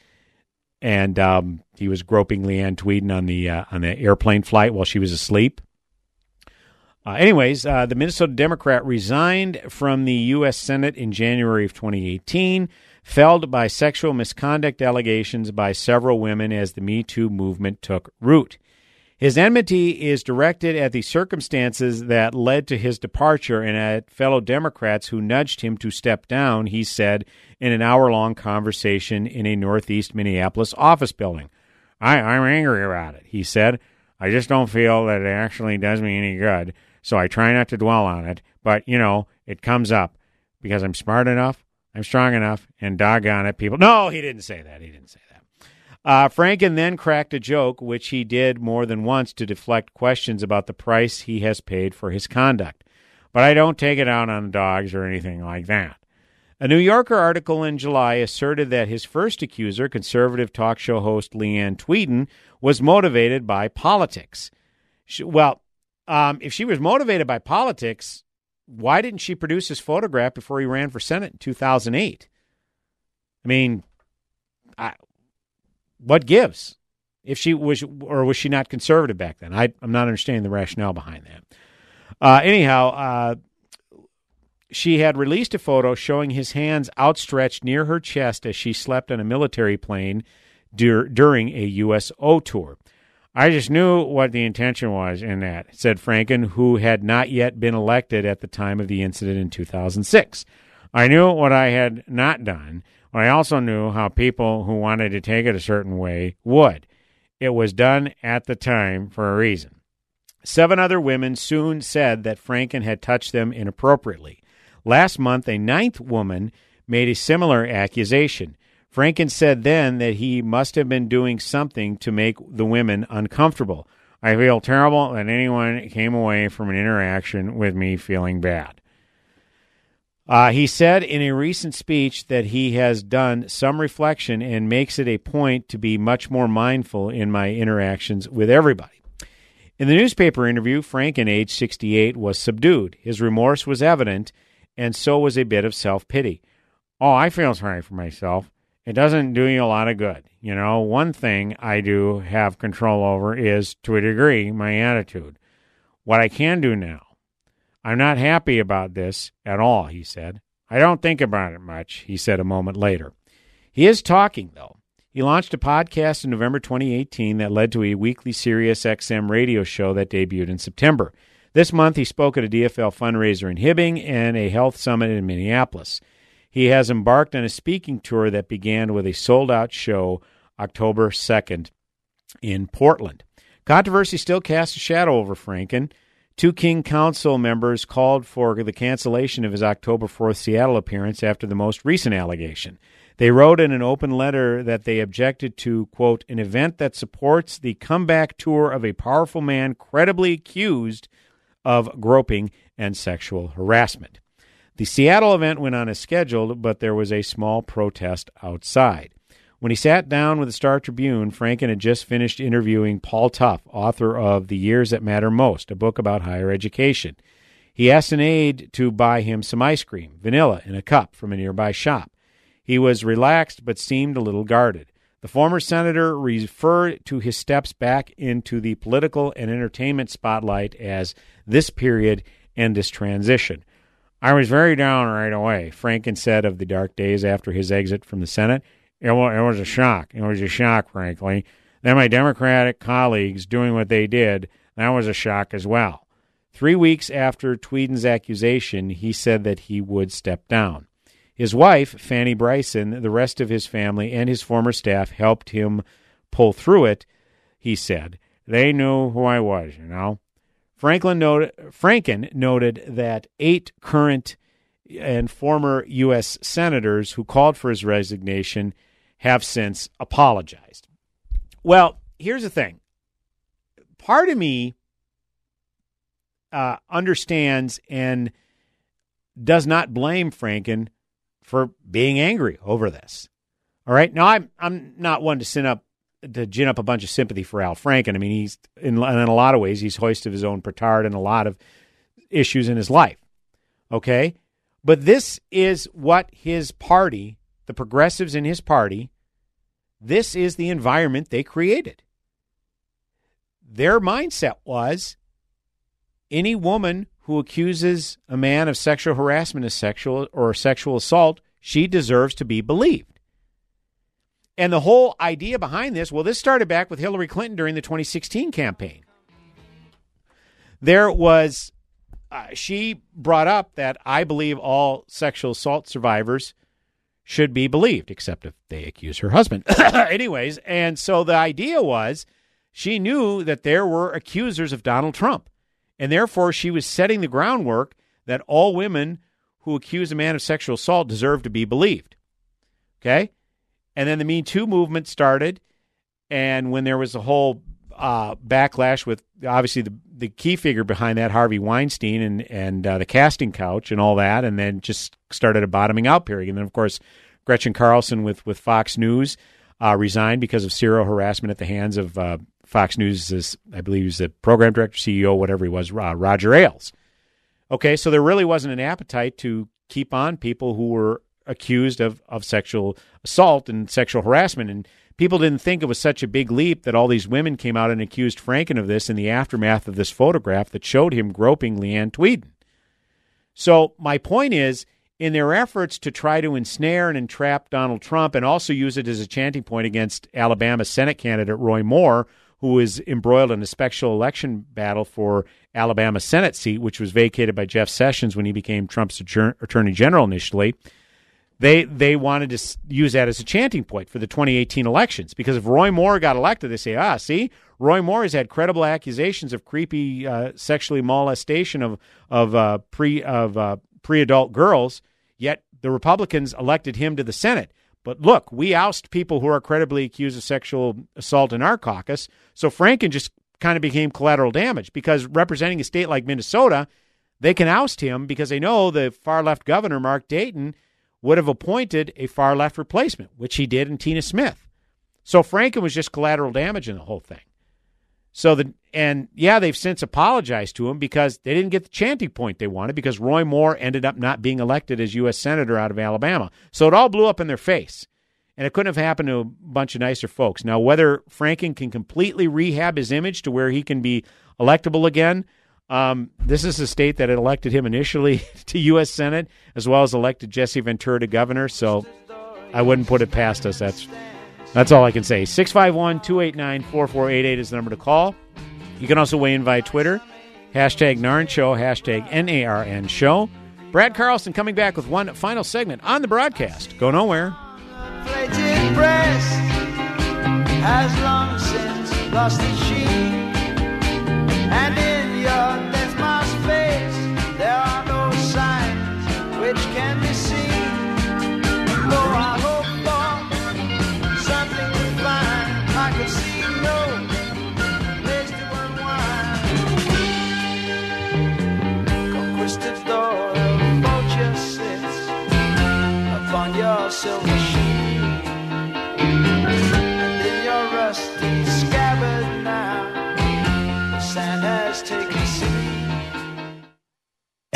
And um, he was groping Leeann Tweeden on the, uh, on the airplane flight while she was asleep. Uh, anyways, uh, the Minnesota Democrat resigned from the U.S. Senate in January of 2018. felled by sexual misconduct allegations by several women as the Me Too movement took root. His enmity is directed at the circumstances that led to his departure and at fellow Democrats who nudged him to step down, he said in an hour long conversation in a Northeast Minneapolis office building. I, I'm angry about it, he said. I just don't feel that it actually does me any good, so I try not to dwell on it. But, you know, it comes up because I'm smart enough, I'm strong enough, and doggone it, people. No, he didn't say that. He didn't say that. Uh, Franken then cracked a joke, which he did more than once to deflect questions about the price he has paid for his conduct. But I don't take it out on the dogs or anything like that. A New Yorker article in July asserted that his first accuser, conservative talk show host Leeann Tweeden, was motivated by politics. She, well, um, if she was motivated by politics, why didn't she produce his photograph before he ran for Senate in 2008? I mean, I, what gives? If she was, or was she not conservative back then? I, I'm not understanding the rationale behind that. Uh, anyhow, uh, she had released a photo showing his hands outstretched near her chest as she slept on a military plane dur- during a USO tour. I just knew what the intention was in that, said Franken, who had not yet been elected at the time of the incident in 2006. I knew what I had not done, but I also knew how people who wanted to take it a certain way would. It was done at the time for a reason. Seven other women soon said that Franken had touched them inappropriately. Last month, a ninth woman made a similar accusation. Franken said then that he must have been doing something to make the women uncomfortable. I feel terrible that anyone came away from an interaction with me feeling bad. Uh, he said in a recent speech that he has done some reflection and makes it a point to be much more mindful in my interactions with everybody. In the newspaper interview, Franken, age 68, was subdued. His remorse was evident, and so was a bit of self pity. Oh, I feel sorry for myself. It doesn't do you a lot of good. You know, one thing I do have control over is, to a degree, my attitude. What I can do now I'm not happy about this at all, he said. I don't think about it much, he said a moment later. He is talking, though. He launched a podcast in November 2018 that led to a weekly Sirius XM radio show that debuted in September. This month, he spoke at a DFL fundraiser in Hibbing and a health summit in Minneapolis. He has embarked on a speaking tour that began with a sold out show October 2nd in Portland. Controversy still casts a shadow over Franken. Two King Council members called for the cancellation of his October 4th Seattle appearance after the most recent allegation. They wrote in an open letter that they objected to, quote, an event that supports the comeback tour of a powerful man credibly accused of groping and sexual harassment. The Seattle event went on as scheduled, but there was a small protest outside. When he sat down with the Star Tribune, Franken had just finished interviewing Paul Tough, author of The Years That Matter Most, a book about higher education. He asked an aide to buy him some ice cream, vanilla, in a cup from a nearby shop. He was relaxed but seemed a little guarded. The former senator referred to his steps back into the political and entertainment spotlight as this period and this transition. I was very down right away, Franken said of the dark days after his exit from the Senate. It was, a shock. It was a shock, frankly. Then my Democratic colleagues doing what they did, that was a shock as well. Three weeks after Tweeden's accusation, he said that he would step down. His wife, Franni Bryson, the rest of his family, and his former staff helped him pull through it, he said. They knew who I was, you know. Franklin noted, Franken noted that eight current and former U.S. senators who called for his resignation have since apologized. Well, here's the thing part of me uh, understands and does not blame Franken for being angry over this. All right. Now, I'm I'm not one to sin up to gin up a bunch of sympathy for Al Franken. I mean, he's in, in a lot of ways he's hoisted his own petard in a lot of issues in his life. Okay, but this is what his party the progressives in his party, this is the environment they created. Their mindset was any woman who accuses a man of sexual harassment as sexual or sexual assault she deserves to be believed. And the whole idea behind this, well, this started back with Hillary Clinton during the 2016 campaign. There was, uh, she brought up that I believe all sexual assault survivors should be believed, except if they accuse her husband. Anyways, and so the idea was she knew that there were accusers of Donald Trump, and therefore she was setting the groundwork that all women who accuse a man of sexual assault deserve to be believed. Okay? And then the Me Too movement started, and when there was a whole uh, backlash with obviously the the key figure behind that, Harvey Weinstein, and and uh, the casting couch and all that, and then just started a bottoming out period. And then of course, Gretchen Carlson with with Fox News uh, resigned because of serial harassment at the hands of uh, Fox News. I believe he's the program director, CEO, whatever he was, Roger Ailes. Okay, so there really wasn't an appetite to keep on people who were accused of of sexual assault and sexual harassment and people didn't think it was such a big leap that all these women came out and accused Franken of this in the aftermath of this photograph that showed him groping Leeann Tweeden. So my point is, in their efforts to try to ensnare and entrap Donald Trump and also use it as a chanting point against Alabama Senate candidate Roy Moore, who is embroiled in a special election battle for Alabama Senate seat, which was vacated by Jeff Sessions when he became Trump's attorney general initially – they they wanted to use that as a chanting point for the 2018 elections because if Roy Moore got elected, they say, ah, see, Roy Moore has had credible accusations of creepy uh, sexually molestation of of uh, pre of uh, pre adult girls, yet the Republicans elected him to the Senate. But look, we oust people who are credibly accused of sexual assault in our caucus. So Franken just kind of became collateral damage because representing a state like Minnesota, they can oust him because they know the far left governor Mark Dayton would have appointed a far left replacement, which he did in Tina Smith. So Franken was just collateral damage in the whole thing. So the and yeah, they've since apologized to him because they didn't get the chanting point they wanted because Roy Moore ended up not being elected as U.S. senator out of Alabama. So it all blew up in their face, and it couldn't have happened to a bunch of nicer folks. Now, whether Franken can completely rehab his image to where he can be electable again, um, this is a state that elected him initially to U.S. Senate, as well as elected Jesse Ventura to governor. So I wouldn't put it past us. That's that's all I can say. 651 289 4488 is the number to call. You can also weigh in via Twitter. Hashtag Narn Show, hashtag N A R N Show. Brad Carlson coming back with one final segment on the broadcast. Go nowhere. has long since lost.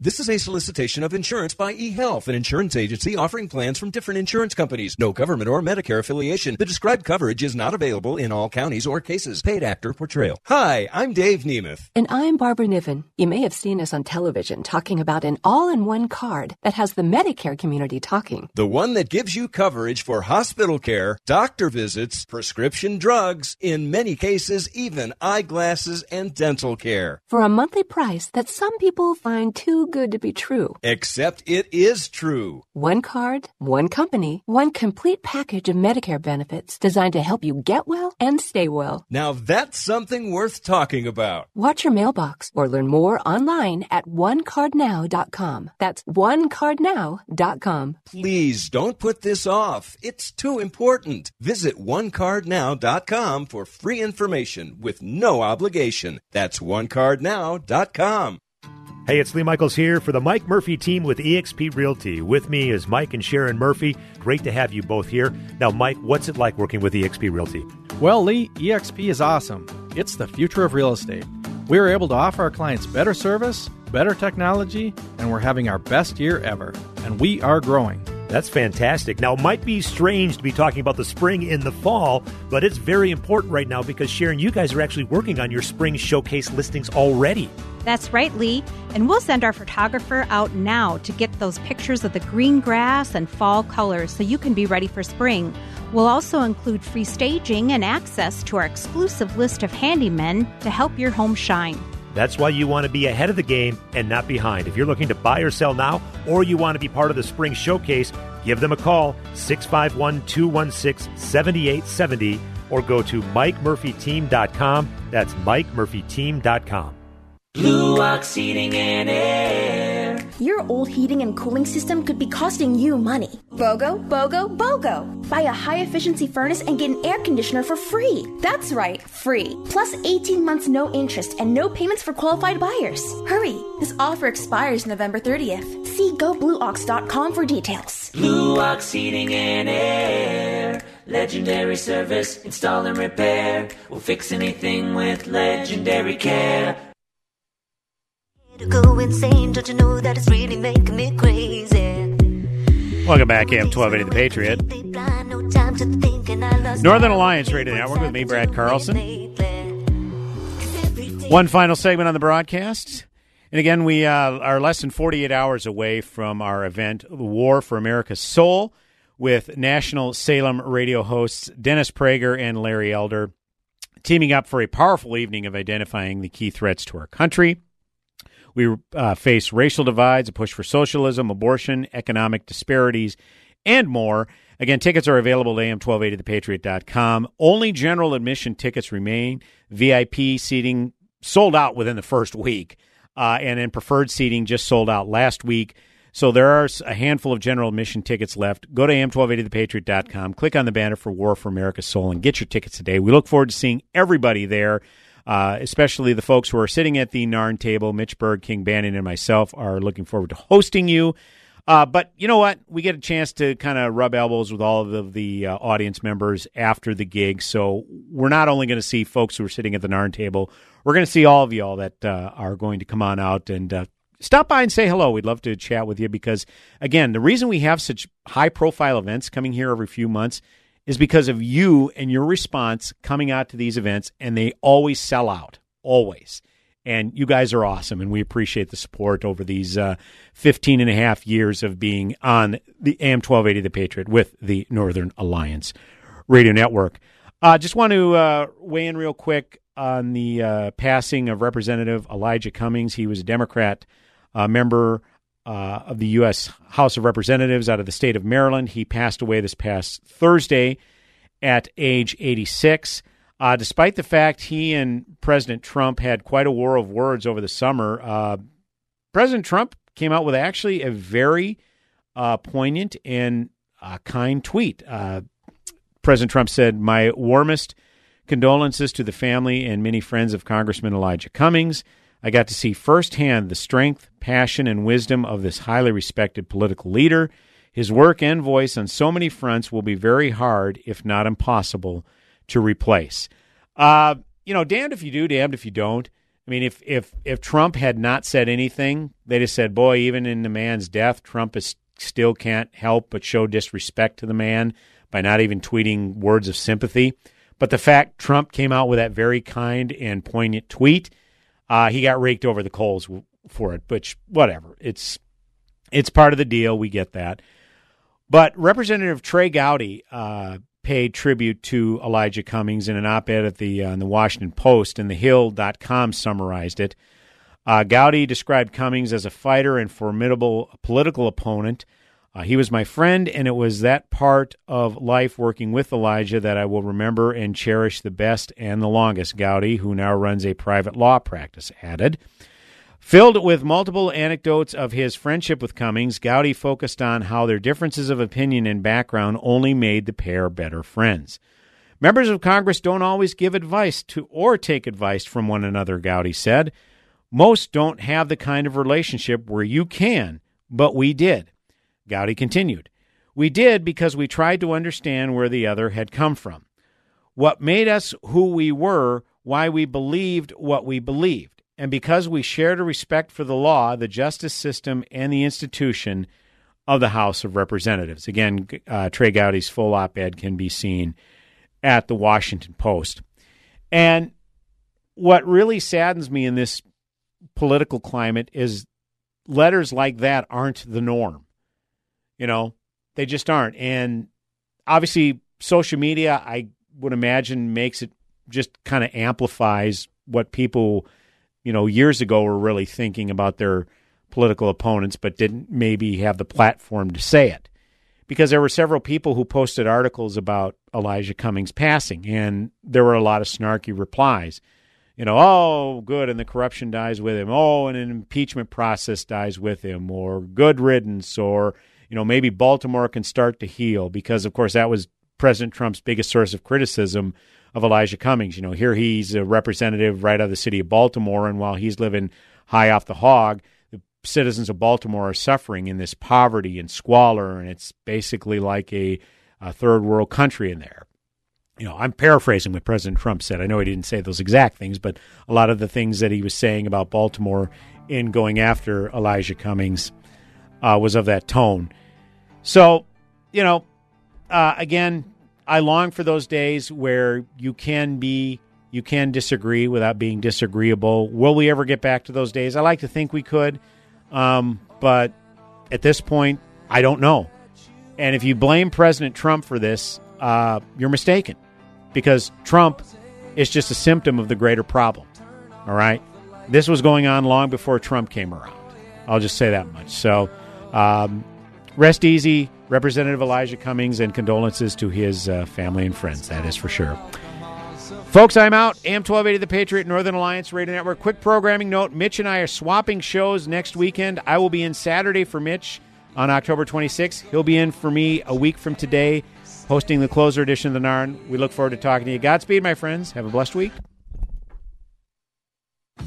This is a solicitation of insurance by eHealth, an insurance agency offering plans from different insurance companies. No government or Medicare affiliation. The described coverage is not available in all counties or cases. Paid actor portrayal. Hi, I'm Dave Nemeth. And I'm Barbara Niven. You may have seen us on television talking about an all-in-one card that has the Medicare community talking. The one that gives you coverage for hospital care, doctor visits, prescription drugs, in many cases, even eyeglasses and dental care. For a monthly price that some people find too good to be true. Except it is true. One card, one company, one complete package of Medicare benefits designed to help you get well and stay well. Now that's something worth talking about. Watch your mailbox or learn more online at onecardnow.com. That's onecardnow.com. Please don't put this off. It's too important. Visit onecardnow.com for free information with no obligation. That's onecardnow.com. Hey, it's Lee Michaels here for the Mike Murphy team with eXp Realty. With me is Mike and Sharon Murphy. Great to have you both here. Now, Mike, what's it like working with eXp Realty? Well, Lee, EXP is awesome. It's the future of real estate. We are able to offer our clients better service, better technology, and we're having our best year ever. And we are growing. That's fantastic. Now, it might be strange to be talking about the spring in the fall, but it's very important right now because, Sharon, you guys are actually working on your spring showcase listings already. That's right, Lee. And we'll send our photographer out now to get those pictures of the green grass and fall colors so you can be ready for spring. We'll also include free staging and access to our exclusive list of handymen to help your home shine. That's why you want to be ahead of the game and not behind. If you're looking to buy or sell now, or you want to be part of the spring showcase, give them a call 651 216 7870 or go to MikeMurphyTeam.com. That's MikeMurphyTeam.com. Blue Ox Heating and Air. Your old heating and cooling system could be costing you money. BOGO, BOGO, BOGO. Buy a high efficiency furnace and get an air conditioner for free. That's right, free. Plus 18 months no interest and no payments for qualified buyers. Hurry, this offer expires November 30th. See goblueox.com for details. Blue Ox Heating and Air. Legendary service, install and repair. We'll fix anything with legendary care. To go insane. Don't you know that it's really making me crazy? Welcome back, AM 1280 The Patriot. No time to think, and I lost Northern Alliance Radio Network with me, Brad Carlson. One final segment on the broadcast. And again, we uh, are less than 48 hours away from our event, The War for America's Soul, with National Salem radio hosts Dennis Prager and Larry Elder teaming up for a powerful evening of identifying the key threats to our country. We uh, face racial divides, a push for socialism, abortion, economic disparities, and more. Again, tickets are available at am1280thepatriot.com. Only general admission tickets remain. VIP seating sold out within the first week, uh, and then preferred seating just sold out last week. So there are a handful of general admission tickets left. Go to am1280thepatriot.com, click on the banner for War for America's Soul, and get your tickets today. We look forward to seeing everybody there uh, especially the folks who are sitting at the Narn table. Mitch Berg, King Banaian, and myself are looking forward to hosting you. Uh, but you know what? We get a chance to kind of rub elbows with all of the, the uh, audience members after the gig. So we're not only going to see folks who are sitting at the Narn table, we're going to see all of y'all that uh, are going to come on out and uh, stop by and say hello. We'd love to chat with you because, again, the reason we have such high profile events coming here every few months is because of you and your response coming out to these events, and they always sell out, always. And you guys are awesome, and we appreciate the support over these uh, 15 and a half years of being on the AM 1280 The Patriot with the Northern Alliance Radio Network. Uh, just want to uh, weigh in real quick on the uh, passing of Representative Elijah Cummings. He was a Democrat uh, member uh, of the U.S. House of Representatives out of the state of Maryland. He passed away this past Thursday at age 86. Uh, despite the fact he and President Trump had quite a war of words over the summer, uh, President Trump came out with actually a very uh, poignant and uh, kind tweet. Uh, President Trump said, My warmest condolences to the family and many friends of Congressman Elijah Cummings. I got to see firsthand the strength, passion, and wisdom of this highly respected political leader. His work and voice on so many fronts will be very hard, if not impossible, to replace. Uh, you know, damned if you do, damned if you don't. I mean, if if if Trump had not said anything, they just said, "Boy, even in the man's death, Trump is still can't help but show disrespect to the man by not even tweeting words of sympathy." But the fact Trump came out with that very kind and poignant tweet, uh, he got raked over the coals for it. Which, whatever, it's it's part of the deal. We get that. But Representative Trey Gowdy uh, paid tribute to Elijah Cummings in an op-ed at the uh, in the Washington Post, and the TheHill.com summarized it. Uh, Gowdy described Cummings as a fighter and formidable political opponent. Uh, he was my friend, and it was that part of life working with Elijah that I will remember and cherish the best and the longest. Gowdy, who now runs a private law practice, added. Filled with multiple anecdotes of his friendship with Cummings, Gowdy focused on how their differences of opinion and background only made the pair better friends. Members of Congress don't always give advice to or take advice from one another, Gowdy said. Most don't have the kind of relationship where you can, but we did. Gowdy continued. We did because we tried to understand where the other had come from. What made us who we were, why we believed what we believed. And because we shared a respect for the law, the justice system, and the institution of the House of Representatives. Again, uh, Trey Gowdy's full op ed can be seen at the Washington Post. And what really saddens me in this political climate is letters like that aren't the norm. You know, they just aren't. And obviously, social media, I would imagine, makes it just kind of amplifies what people, you know, years ago were really thinking about their political opponents, but didn't maybe have the platform to say it. Because there were several people who posted articles about Elijah Cummings passing, and there were a lot of snarky replies you know, oh, good, and the corruption dies with him. Oh, and an impeachment process dies with him, or good riddance, or, you know, maybe Baltimore can start to heal because, of course, that was President Trump's biggest source of criticism of Elijah Cummings. You know, here he's a representative right out of the city of Baltimore, and while he's living high off the hog, the citizens of Baltimore are suffering in this poverty and squalor, and it's basically like a, a third world country in there you know, I'm paraphrasing what President Trump said. I know he didn't say those exact things, but a lot of the things that he was saying about Baltimore in going after Elijah Cummings uh, was of that tone. So, you know, uh, again, I long for those days where you can be, you can disagree without being disagreeable. Will we ever get back to those days? I like to think we could, um, but at this point, I don't know. And if you blame President Trump for this, uh, you're mistaken because Trump is just a symptom of the greater problem. All right? This was going on long before Trump came around. I'll just say that much. So, um, rest easy, Representative Elijah Cummings, and condolences to his uh, family and friends. That is for sure. Folks, I'm out. AM 1280 The Patriot, Northern Alliance Radio Network. Quick programming note Mitch and I are swapping shows next weekend. I will be in Saturday for Mitch on October 26th. He'll be in for me a week from today hosting the closer edition of the Narn. We look forward to talking to you. Godspeed, my friends. Have a blessed week.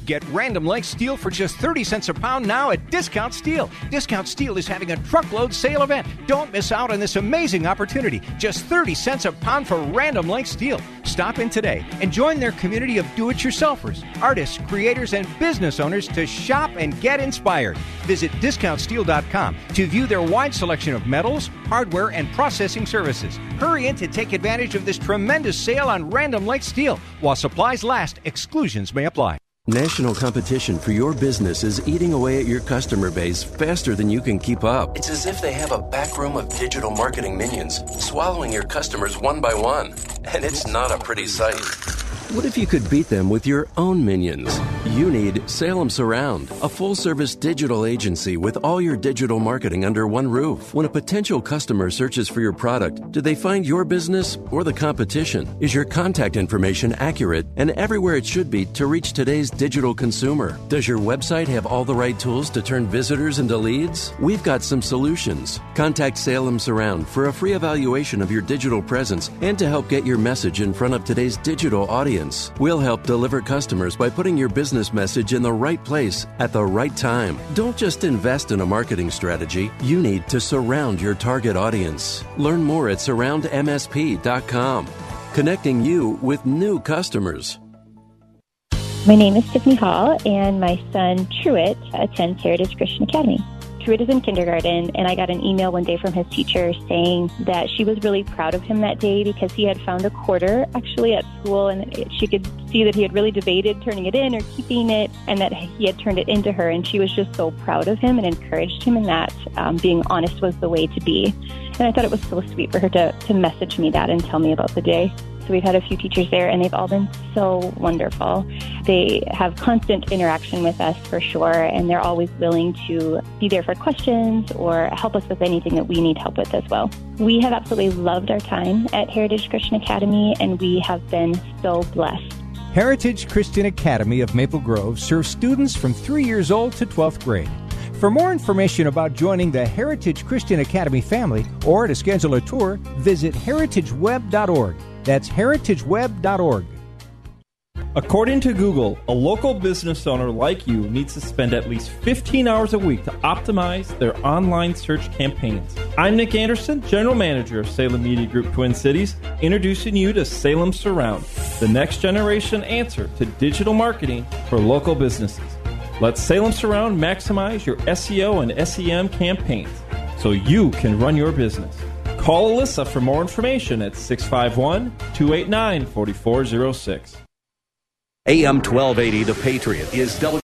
Get Random Length steel for just 30 cents a pound now at Discount Steel. Discount Steel is having a truckload sale event. Don't miss out on this amazing opportunity. Just 30 cents a pound for Random Length steel. Stop in today and join their community of do it yourselfers, artists, creators, and business owners to shop and get inspired. Visit discountsteel.com to view their wide selection of metals, hardware, and processing services. Hurry in to take advantage of this tremendous sale on Random Length steel. While supplies last, exclusions may apply. National competition for your business is eating away at your customer base faster than you can keep up. It's as if they have a back room of digital marketing minions, swallowing your customers one by one. And it's not a pretty sight. What if you could beat them with your own minions? You need Salem Surround, a full service digital agency with all your digital marketing under one roof. When a potential customer searches for your product, do they find your business or the competition? Is your contact information accurate and everywhere it should be to reach today's digital consumer? Does your website have all the right tools to turn visitors into leads? We've got some solutions. Contact Salem Surround for a free evaluation of your digital presence and to help get your message in front of today's digital audience. We'll help deliver customers by putting your business message in the right place at the right time. Don't just invest in a marketing strategy, you need to surround your target audience. Learn more at surroundmsp.com, connecting you with new customers. My name is Tiffany Hall, and my son Truett attends Heritage Christian Academy. Truett is in kindergarten, and I got an email one day from his teacher saying that she was really proud of him that day because he had found a quarter actually at school, and it, she could see that he had really debated turning it in or keeping it, and that he had turned it into her. And she was just so proud of him and encouraged him in that um, being honest was the way to be. And I thought it was so sweet for her to, to message me that and tell me about the day. We've had a few teachers there, and they've all been so wonderful. They have constant interaction with us for sure, and they're always willing to be there for questions or help us with anything that we need help with as well. We have absolutely loved our time at Heritage Christian Academy, and we have been so blessed. Heritage Christian Academy of Maple Grove serves students from 3 years old to 12th grade. For more information about joining the Heritage Christian Academy family or to schedule a tour, visit heritageweb.org. That's heritageweb.org. According to Google, a local business owner like you needs to spend at least 15 hours a week to optimize their online search campaigns. I'm Nick Anderson, General Manager of Salem Media Group Twin Cities, introducing you to Salem Surround, the next generation answer to digital marketing for local businesses. Let Salem Surround maximize your SEO and SEM campaigns so you can run your business. Call Alyssa for more information at 651 289 4406. AM 1280, The Patriot, is W.